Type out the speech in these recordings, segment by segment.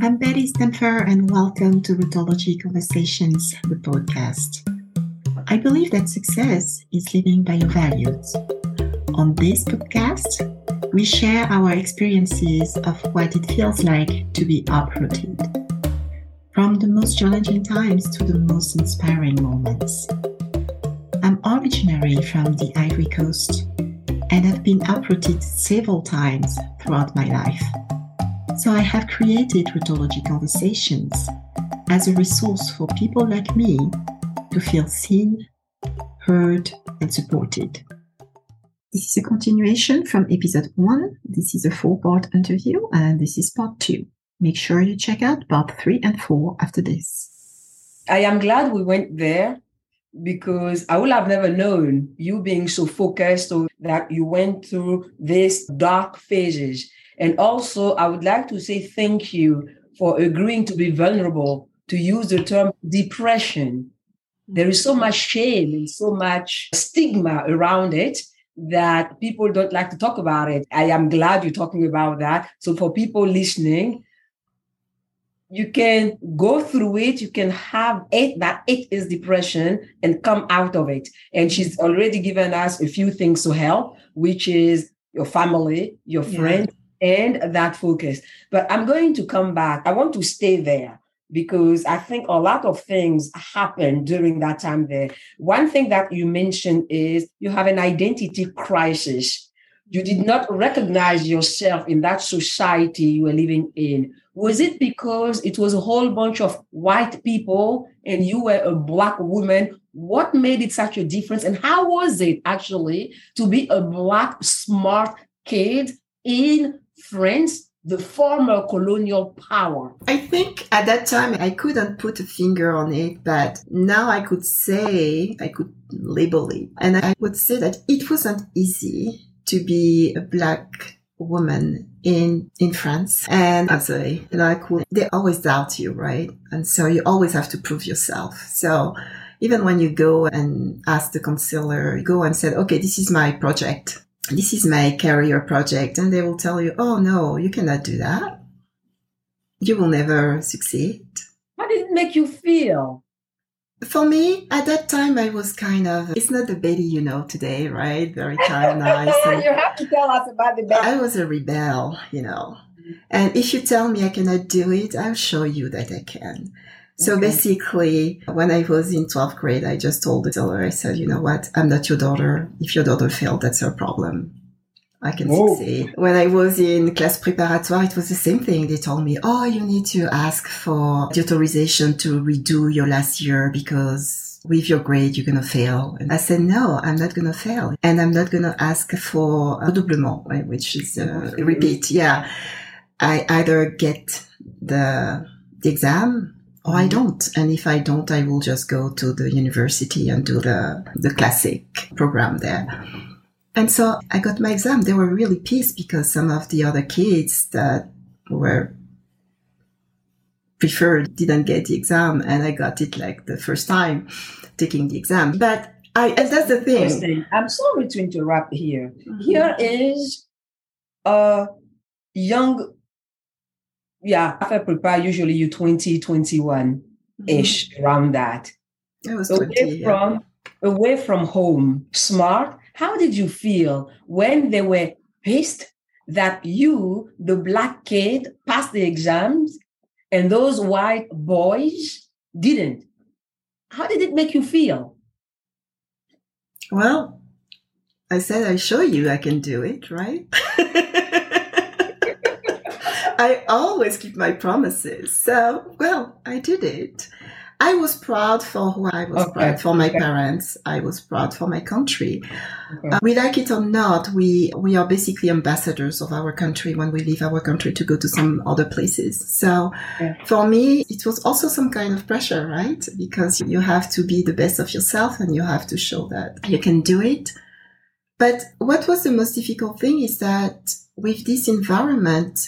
I'm Betty Stempfer, and welcome to Rootology Conversations, the podcast. I believe that success is living by your values. On this podcast, we share our experiences of what it feels like to be uprooted, from the most challenging times to the most inspiring moments. I'm originally from the Ivory Coast and have been uprooted several times throughout my life. So I have created Rootology Conversations as a resource for people like me to feel seen, heard, and supported. This is a continuation from episode one. This is a four part interview, and this is part two. Make sure you check out part three and four after this. I am glad we went there because I would have never known you being so focused or that you went through these dark phases and also, I would like to say thank you for agreeing to be vulnerable, to use the term depression. There is so mm-hmm. much shame and so much stigma around it that people don't like to talk about it. I am glad you're talking about that. So, for people listening, you can go through it you can have it that it is depression and come out of it and she's already given us a few things to help which is your family your friends and that focus. But I'm going to come back. I want to stay there because I think a lot of things happened during that time there. One thing that you mentioned is you have an identity crisis. You did not recognize yourself in that society you were living in. Was it because it was a whole bunch of white people and you were a black woman? What made it such a difference? And how was it actually to be a black, smart kid in France, the former colonial power? I think at that time I couldn't put a finger on it, but now I could say, I could label it. And I would say that it wasn't easy to be a black woman in in France and as a like they always doubt you right and so you always have to prove yourself so even when you go and ask the counselor go and said okay this is my project this is my career project. And they will tell you, oh no, you cannot do that. You will never succeed. How did it make you feel? For me, at that time, I was kind of, it's not the Betty you know today, right? Very kind, nice. you have to tell us about the Betty. I was a rebel, you know. And if you tell me I cannot do it, I'll show you that I can. So okay. basically, when I was in 12th grade, I just told the teller, I said, you know what? I'm not your daughter. If your daughter failed, that's her problem. I can Whoa. succeed. When I was in class préparatoire, it was the same thing. They told me, oh, you need to ask for the authorization to redo your last year because with your grade, you're going to fail. And I said, no, I'm not going to fail. And I'm not going to ask for a redoublement, which is a repeat. Yeah. I either get the, the exam or I don't. And if I don't, I will just go to the university and do the, the classic program there. And so I got my exam. They were really pissed because some of the other kids that were preferred didn't get the exam and I got it like the first time taking the exam. But I, and that's the thing. I'm sorry to interrupt here. Mm-hmm. Here is a young yeah, after prepare, usually you 20, 21 ish mm-hmm. around that. I was 20, away yeah. from away from home, smart. How did you feel when they were pissed that you, the black kid, passed the exams and those white boys didn't? How did it make you feel? Well, I said I show you I can do it, right? I always keep my promises. So, well, I did it. I was proud for who I was okay. proud for my okay. parents. I was proud for my country. Okay. Uh, we like it or not, we we are basically ambassadors of our country when we leave our country to go to some other places. So for me, it was also some kind of pressure, right? Because you have to be the best of yourself and you have to show that you can do it. But what was the most difficult thing is that with this environment,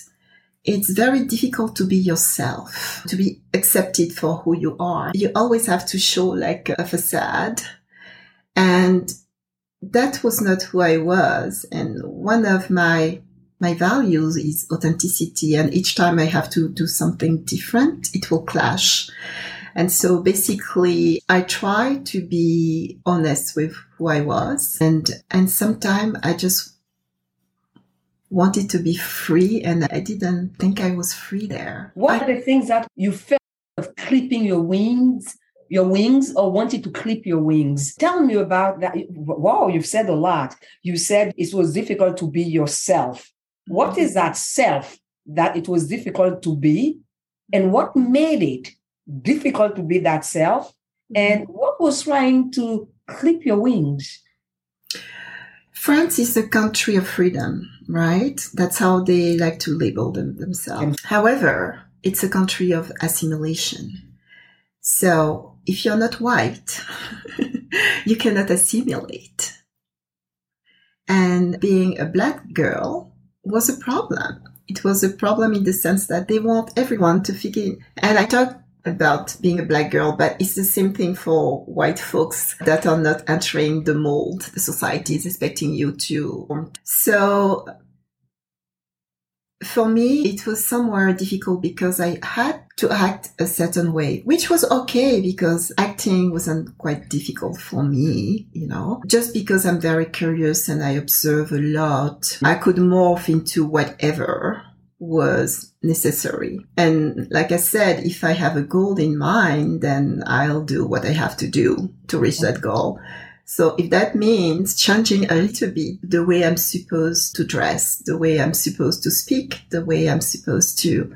it's very difficult to be yourself, to be accepted for who you are. You always have to show like a facade. And that was not who I was. And one of my my values is authenticity. And each time I have to do something different, it will clash. And so basically I try to be honest with who I was. And, and sometimes I just wanted to be free and I didn't think I was free there. What I, are the things that you felt of clipping your wings, your wings or wanted to clip your wings? Tell me about that. Wow, you've said a lot. You said it was difficult to be yourself. What mm-hmm. is that self that it was difficult to be? And what made it difficult to be that self? Mm-hmm. And what was trying to clip your wings? France is a country of freedom, right? That's how they like to label them themselves. However, it's a country of assimilation. So if you're not white, you cannot assimilate. And being a black girl was a problem. It was a problem in the sense that they want everyone to fit in. And I talk about being a black girl, but it's the same thing for white folks that are not entering the mold the society is expecting you to. So for me, it was somewhere difficult because I had to act a certain way, which was okay because acting wasn't quite difficult for me, you know, just because I'm very curious and I observe a lot. I could morph into whatever was necessary. And like I said, if I have a goal in mind, then I'll do what I have to do to reach that goal. So if that means changing a little bit the way I'm supposed to dress, the way I'm supposed to speak, the way I'm supposed to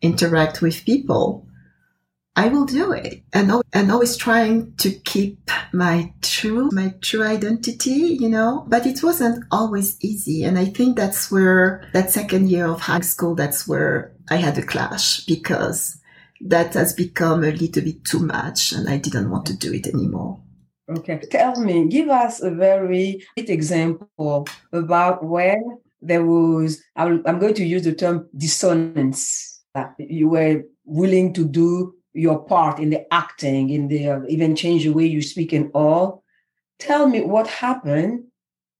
interact with people, I will do it. And, and always trying to keep my true, my true identity, you know, but it wasn't always easy. And I think that's where that second year of high school, that's where I had a clash because that has become a little bit too much and I didn't want to do it anymore. Okay. Tell me, give us a very example about when there was, I'm going to use the term dissonance. You were willing to do your part in the acting, in the uh, even change the way you speak and all. Tell me what happened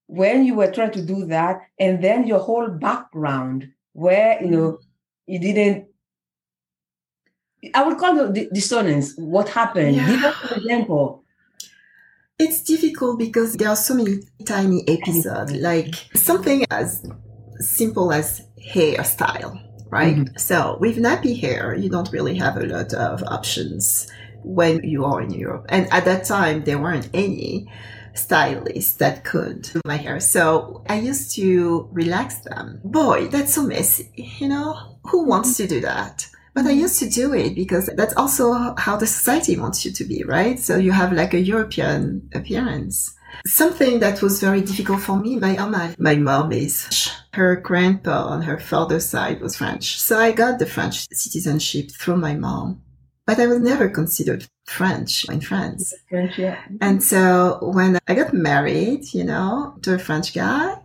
when you were trying to do that, and then your whole background, where you know you didn't. I would call it dissonance. What happened? Yeah. Give us an example it's difficult because there are so many tiny episodes, like something as simple as hairstyle, right? Mm-hmm. So with nappy hair, you don't really have a lot of options when you are in Europe. And at that time, there weren't any stylists that could do my hair. So I used to relax them. Boy, that's so messy, you know? Who wants to do that? But I used to do it because that's also how the society wants you to be, right? So you have like a European appearance. Something that was very difficult for me, my mom, my mom is, her grandpa on her father's side was French. So I got the French citizenship through my mom, but I was never considered French in France. French, yeah. And so when I got married, you know, to a French guy,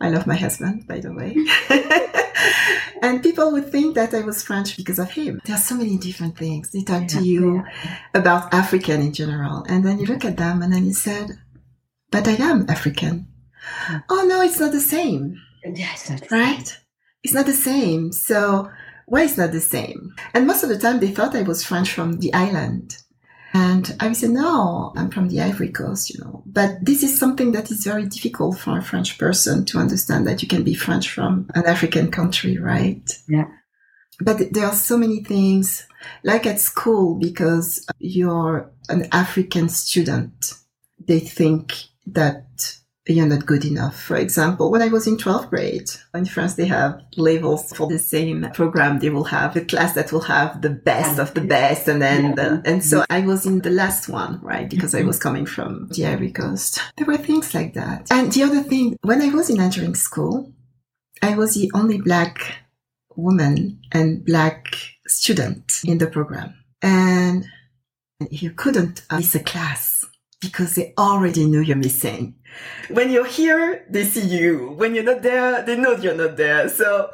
I love my husband, by the way. and people would think that I was French because of him. There are so many different things. They talk yeah, to you yeah. about African in general. And then you look at them and then you said, but I am African. Oh no, it's not the same. Yes, right? It's not the same. So why is not the same? And most of the time they thought I was French from the island. And I would say, no, I'm from the Ivory Coast, you know. But this is something that is very difficult for a French person to understand that you can be French from an African country, right? Yeah. But there are so many things, like at school, because you're an African student, they think that you're not good enough. For example, when I was in 12th grade, in France, they have levels for the same program. They will have a class that will have the best of the best. And then, the, and so mm-hmm. I was in the last one, right? Because I mm-hmm. was coming from the Ivory Coast. There were things like that. And the other thing, when I was in entering school, I was the only black woman and black student in the program. And you couldn't miss a class because they already know you're missing when you're here, they see you. When you're not there, they know you're not there. So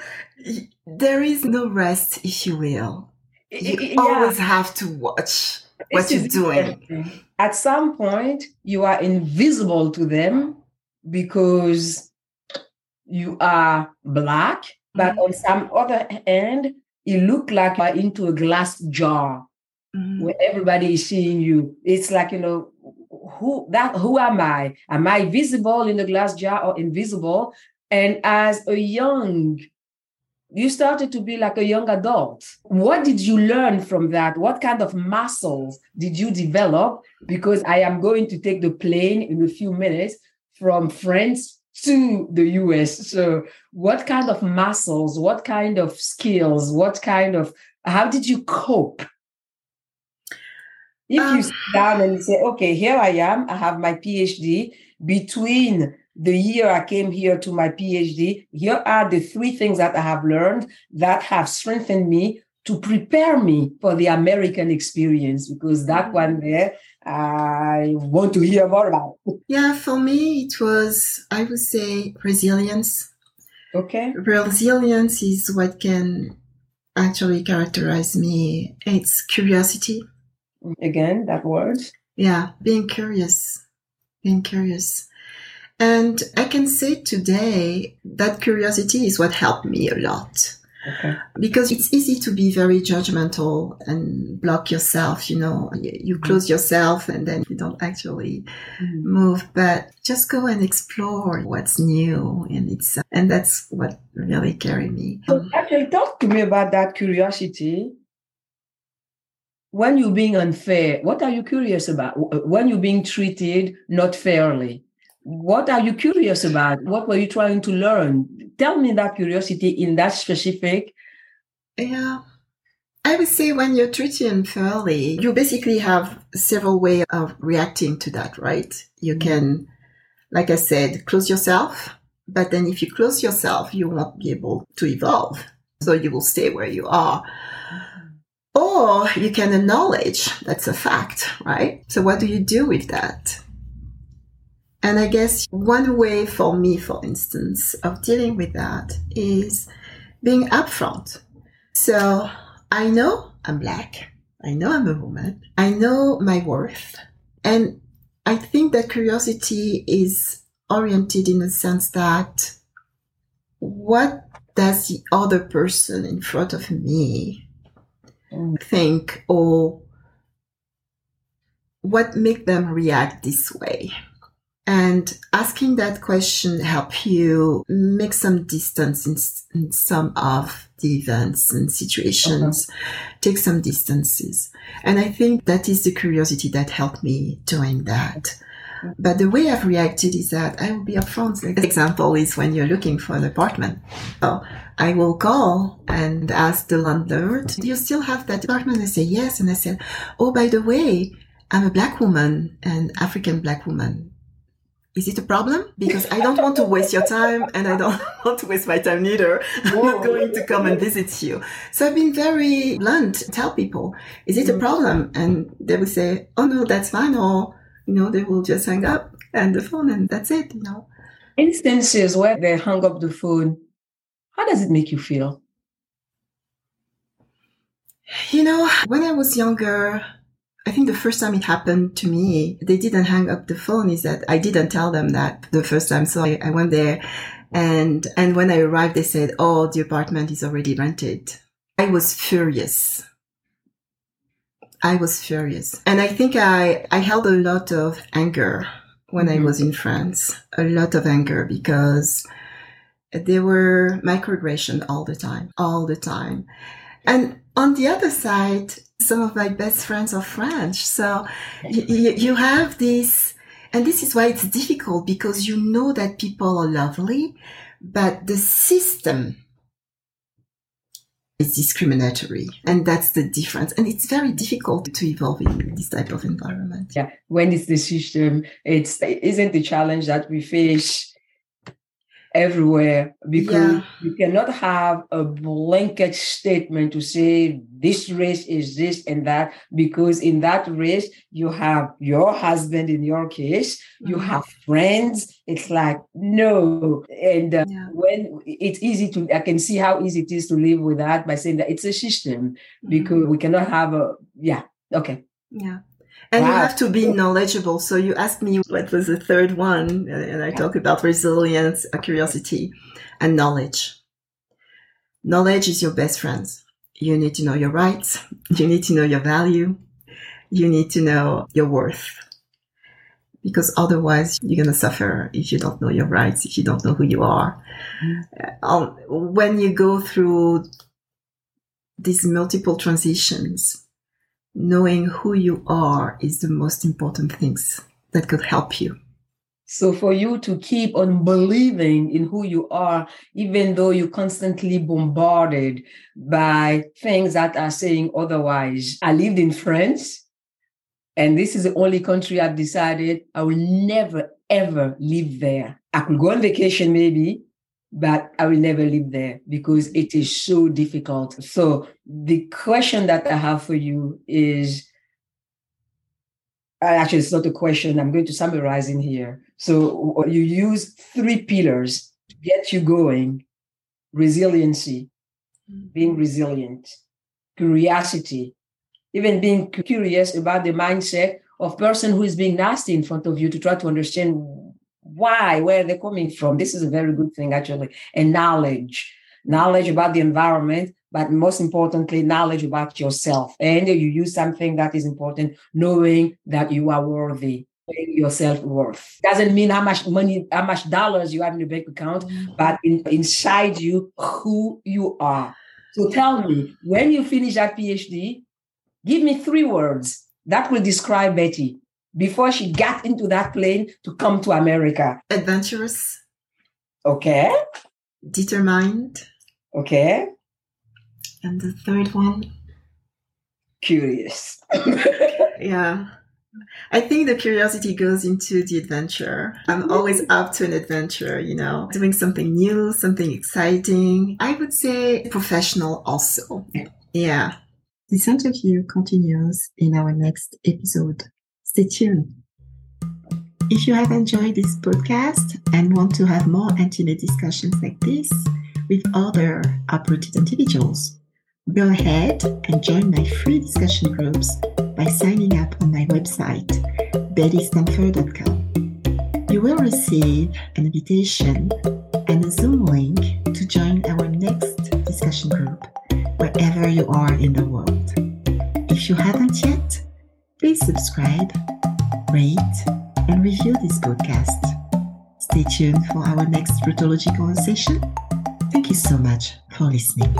there is no rest, if you will. You always have to watch what you're doing. At some point, you are invisible to them because you are black, but mm-hmm. on some other end, it look like you're into a glass jar mm-hmm. where everybody is seeing you. It's like, you know, who that who am I? Am I visible in the glass jar or invisible? And as a young, you started to be like a young adult. What did you learn from that? What kind of muscles did you develop? Because I am going to take the plane in a few minutes from France to the US. So, what kind of muscles, what kind of skills, what kind of, how did you cope? If um, you sit down and you say, okay, here I am, I have my PhD. Between the year I came here to my PhD, here are the three things that I have learned that have strengthened me to prepare me for the American experience because that mm-hmm. one there I want to hear more about. Yeah, for me it was I would say resilience. Okay. Resilience is what can actually characterize me. It's curiosity. Again, that word. Yeah, being curious. Being curious. And I can say today that curiosity is what helped me a lot. Okay. Because it's easy to be very judgmental and block yourself, you know, you mm-hmm. close yourself and then you don't actually mm-hmm. move, but just go and explore what's new. And it's, and that's what really carried me. So actually talk to me about that curiosity. When you're being unfair, what are you curious about? When you're being treated not fairly? what are you curious about? What were you trying to learn? Tell me that curiosity in that specific. Yeah. I would say when you're treated unfairly, you basically have several ways of reacting to that, right? You mm-hmm. can, like I said, close yourself, but then if you close yourself, you won't be able to evolve. So you will stay where you are. Or you can acknowledge that's a fact, right? So what do you do with that? And I guess one way for me, for instance, of dealing with that is being upfront. So I know I'm black. I know I'm a woman. I know my worth. And I think that curiosity is oriented in the sense that what does the other person in front of me think or what make them react this way? And asking that question help you make some distance in, in some of the events and situations, uh-huh. take some distances. And I think that is the curiosity that helped me doing that. But the way I've reacted is that I will be upfront. Like, example is when you're looking for an apartment. So I will call and ask the landlord, do you still have that apartment? I say yes. And I said, oh, by the way, I'm a black woman, an African black woman is it a problem? Because I don't want to waste your time and I don't want to waste my time either. I'm not going to come and visit you. So I've been very blunt, tell people, is it a mm. problem? And they will say, oh no, that's fine. Or, you know, they will just hang up and the phone and that's it, you know. Instances where they hung up the phone, how does it make you feel? You know, when I was younger, I think the first time it happened to me, they didn't hang up the phone is that I didn't tell them that the first time. So I, I went there and, and when I arrived, they said, Oh, the apartment is already rented. I was furious. I was furious. And I think I, I held a lot of anger when mm-hmm. I was in France, a lot of anger because there were microaggression all the time, all the time. And on the other side, some of my best friends are French. So you, you have this, and this is why it's difficult because you know that people are lovely, but the system is discriminatory. And that's the difference. And it's very difficult to evolve in this type of environment. Yeah. When it's the system it's isn't the challenge that we face everywhere because yeah. you cannot have a blanket statement to say this race is this and that because in that race you have your husband in your case you mm-hmm. have friends it's like no and uh, yeah. when it's easy to i can see how easy it is to live with that by saying that it's a system mm-hmm. because we cannot have a yeah okay yeah And Wow. you have to be knowledgeable. So you asked me what was the third one, and I talk about resilience, curiosity, and knowledge. Knowledge is your best friend. You need to know your rights. You need to know your value. You need to know your worth. Because otherwise you're going to suffer if you don't know your rights, if you don't know who you are. Um, when you go through these multiple transitions, knowing who you are is the most important things that could help you. So for you to keep on believing in who you are, even though you're constantly bombarded by things that are saying otherwise. I lived in France, and this is the only country I've decided I will never, ever live there. I could go on vacation maybe, but I will never live there because it is so difficult. So the question that I have for you is uh, actually it's not a question i'm going to summarize in here so you use three pillars to get you going resiliency being resilient curiosity even being curious about the mindset of person who is being nasty in front of you to try to understand why where they're coming from this is a very good thing actually and knowledge knowledge about the environment but most importantly, knowledge about yourself. And you use something that is important, knowing that you are worthy, your self worth. Doesn't mean how much money, how much dollars you have in your bank account, mm-hmm. but in, inside you, who you are. So tell me, when you finish that PhD, give me three words that will describe Betty before she got into that plane to come to America. Adventurous, Okay. determined, Okay. and the third one, Curious. yeah. I think the curiosity goes into the adventure. I'm always up to an adventure, you know, doing something new, something exciting. I would say professional also. Yeah. This interview continues in our next episode. Stay tuned. If you have enjoyed this podcast and want to have more intimate discussions like this with other uprooted individuals, go ahead and join my free discussion groups by signing up on my website, bettystempfer.com. You will receive an invitation and a Zoom link to join our next discussion group wherever you are in the world. If you haven't yet, please subscribe, rate, and review this podcast. Stay tuned for our next Rootology conversation. Thank you so much for listening.